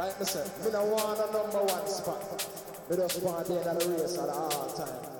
Like myself, me no want a number one spot. Me just want to be in the race at all time.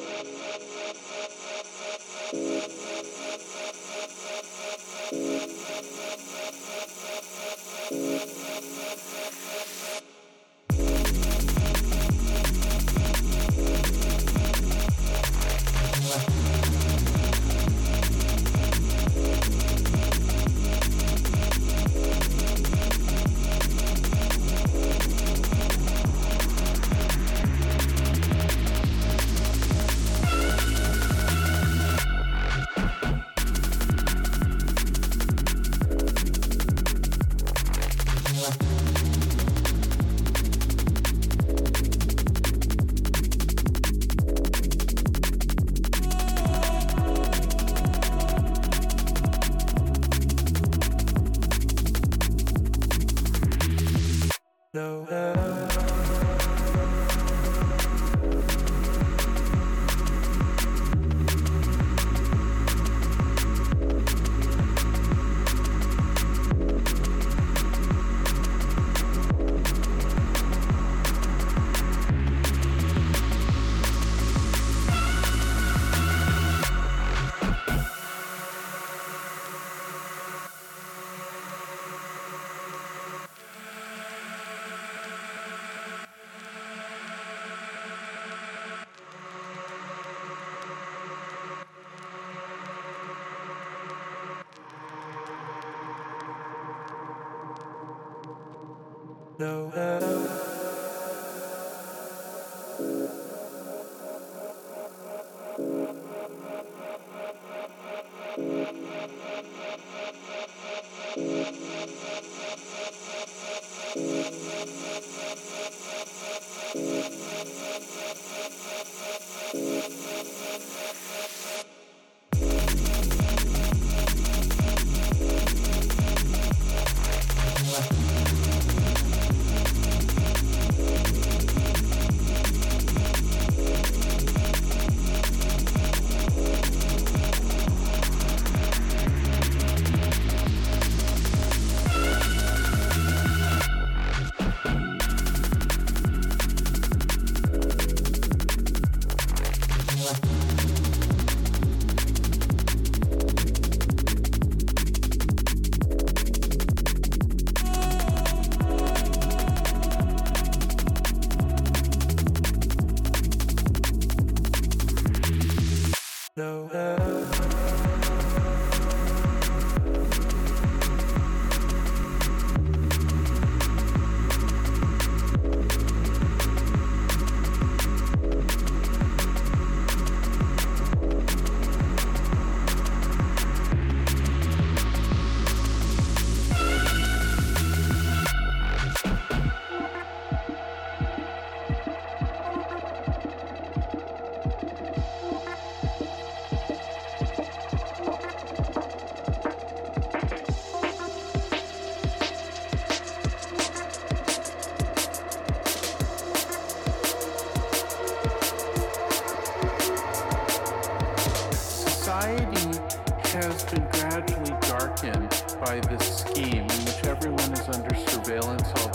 no end. taken by this scheme in which everyone is under surveillance all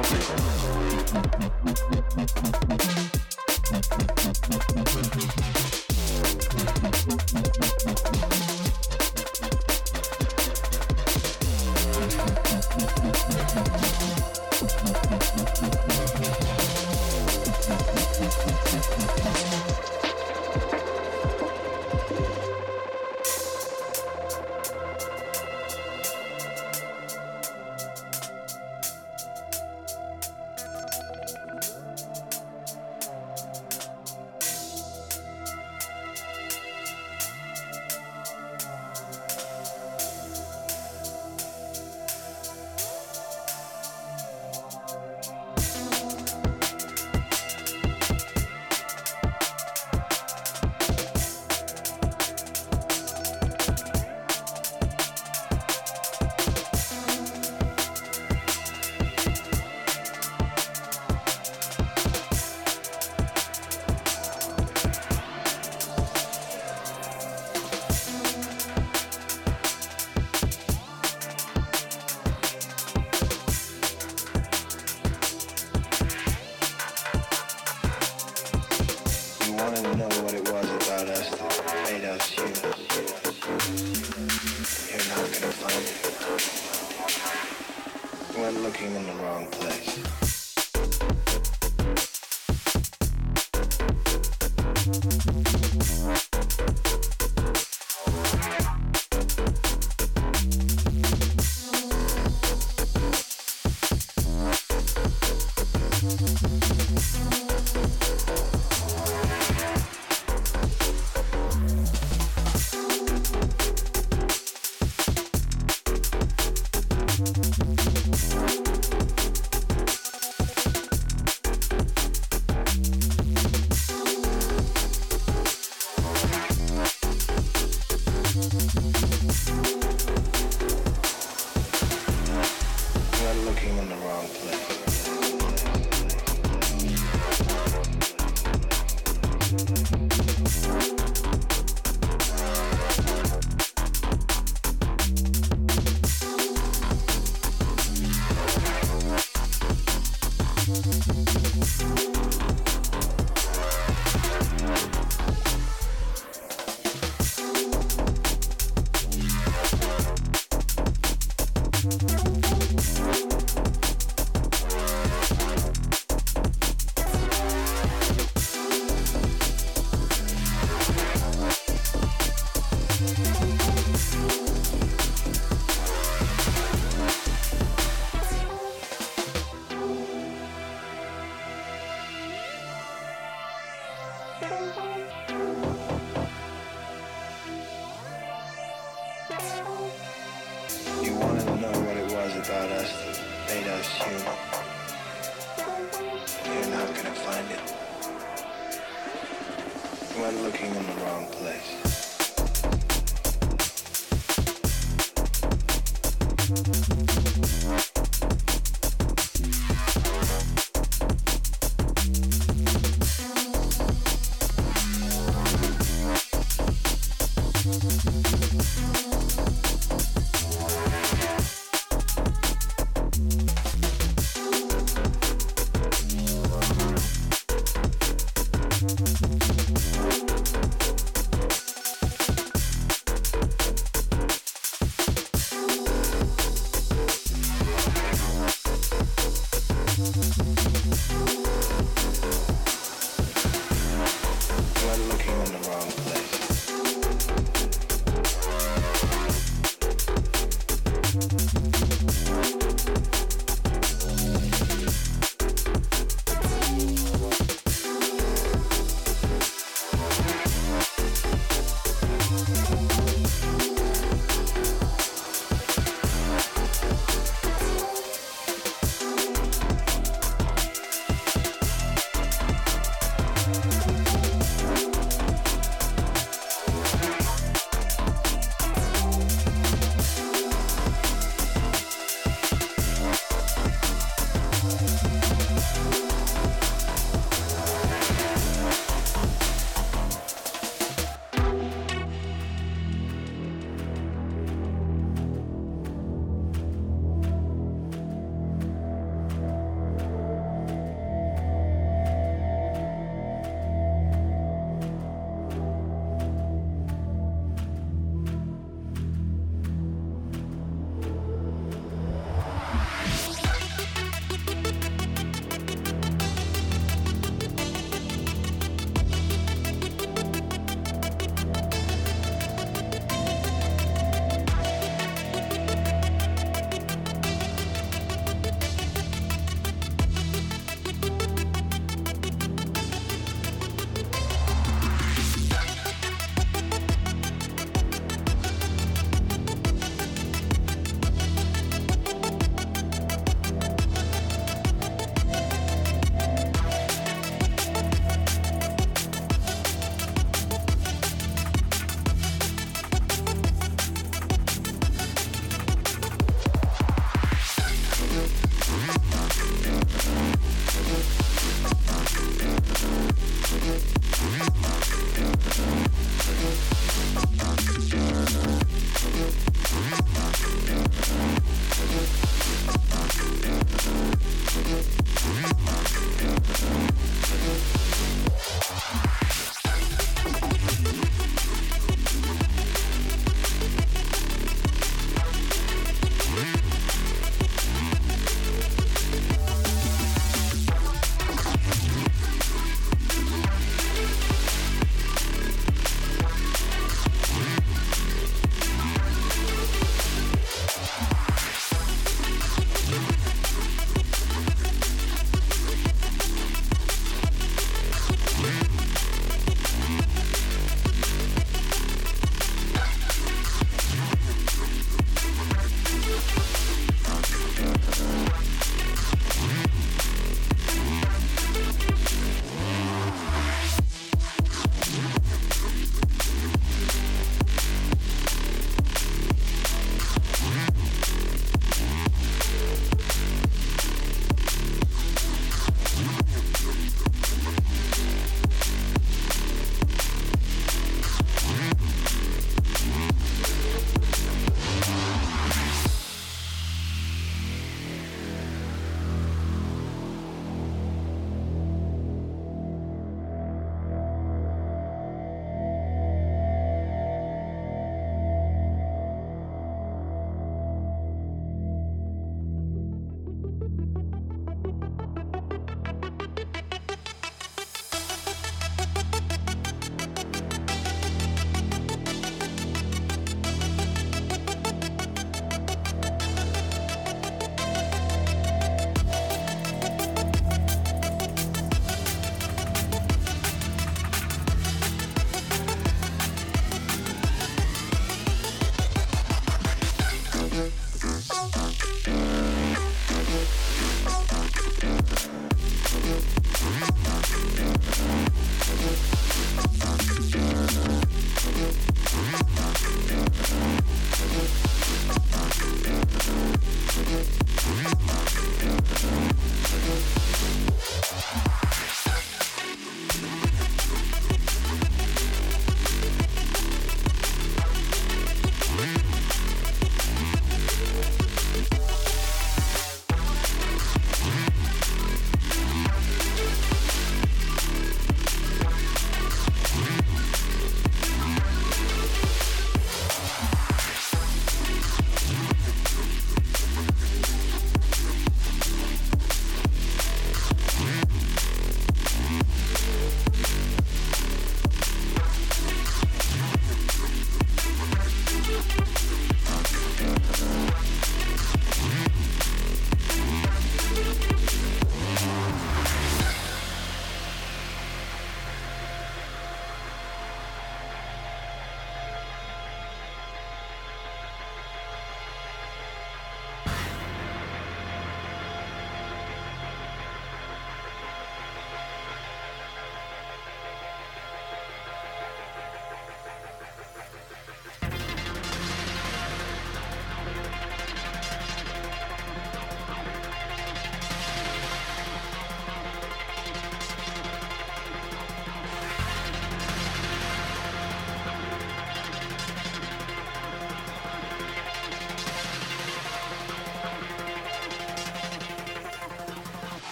Thank you.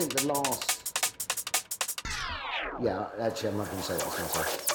Think the last. Yeah, actually, I'm not going to say it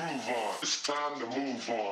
groove on. It's time to move on.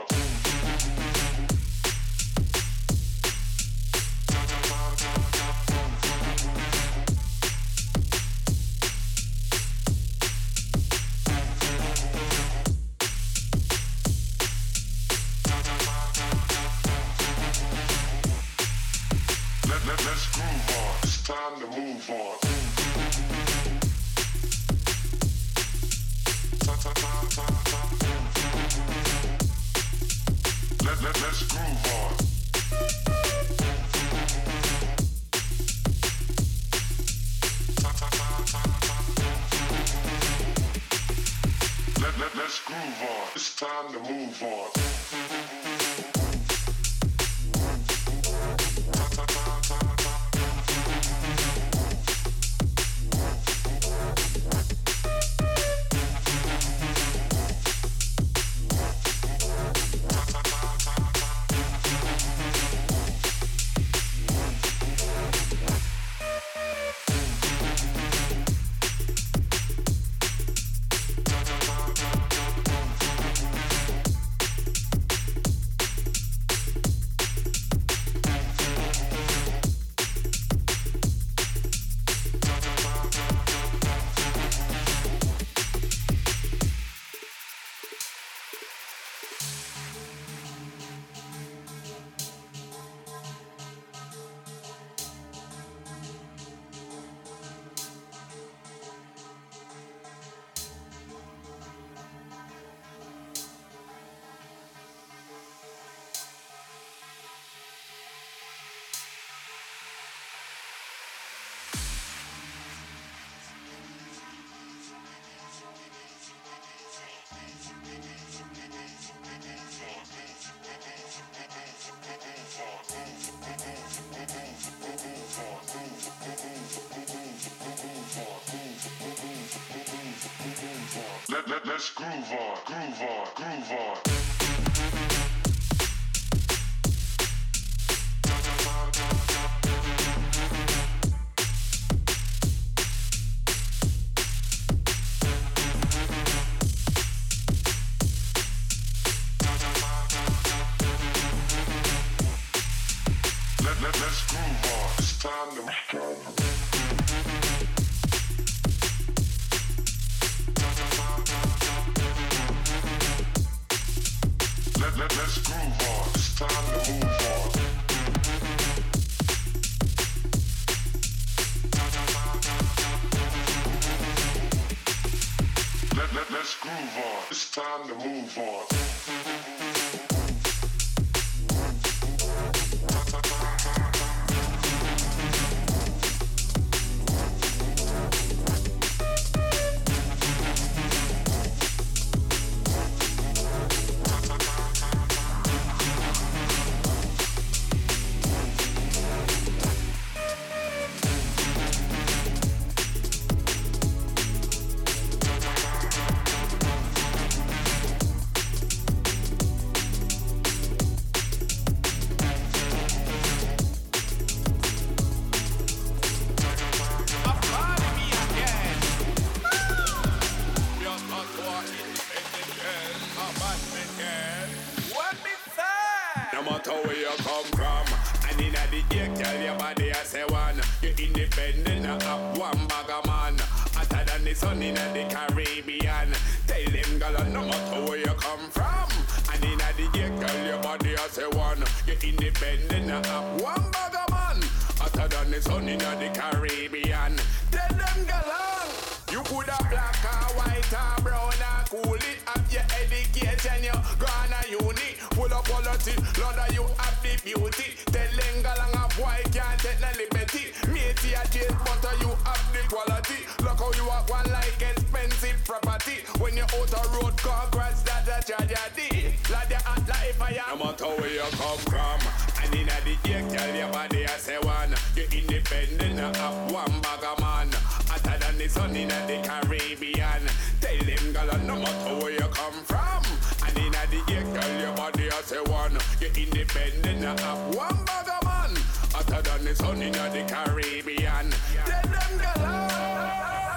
Let, let, let's groove on, groove on, groove on. No matter where you come from, and in the ear, tell your body I say one. You independent, not have one bag of man. Hotter than the sun in the Caribbean. Tell them, girl, no matter where you come from, and in the ear, tell your body I say one. You independent, not have one bag of man. Hotter than the sun in the Caribbean. Tell them, girl, ah, you could have black or white or brown or cool it. Have your education, you gone a uni. Full of quality, Lord, you have the beauty. Tell girl, a boy can't take no liberty. Matey a jail, but you have the quality. Look how you walk one like expensive property. When you're out of road, congrats, that's a tragedy. Like the act like fire. No matter where you come from, and in the ear, tell your body I say one. You're independent, have one bag of man. Hotter than the sun in the Caribbean. Tell them, girl, no matter where you come from. And in the ear, girl, your body I say one. You're independent, not have one bag of man. Hotter than the sun in the Caribbean. Tell them, girl.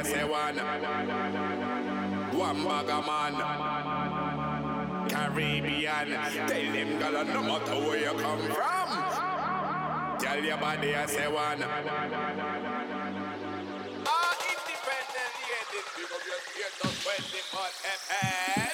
I say one. One bag of man. Caribbean. Tell them, girl, no matter where you come from. Tell your body I say one. Ah, independent ladies, big up your status 24 FM.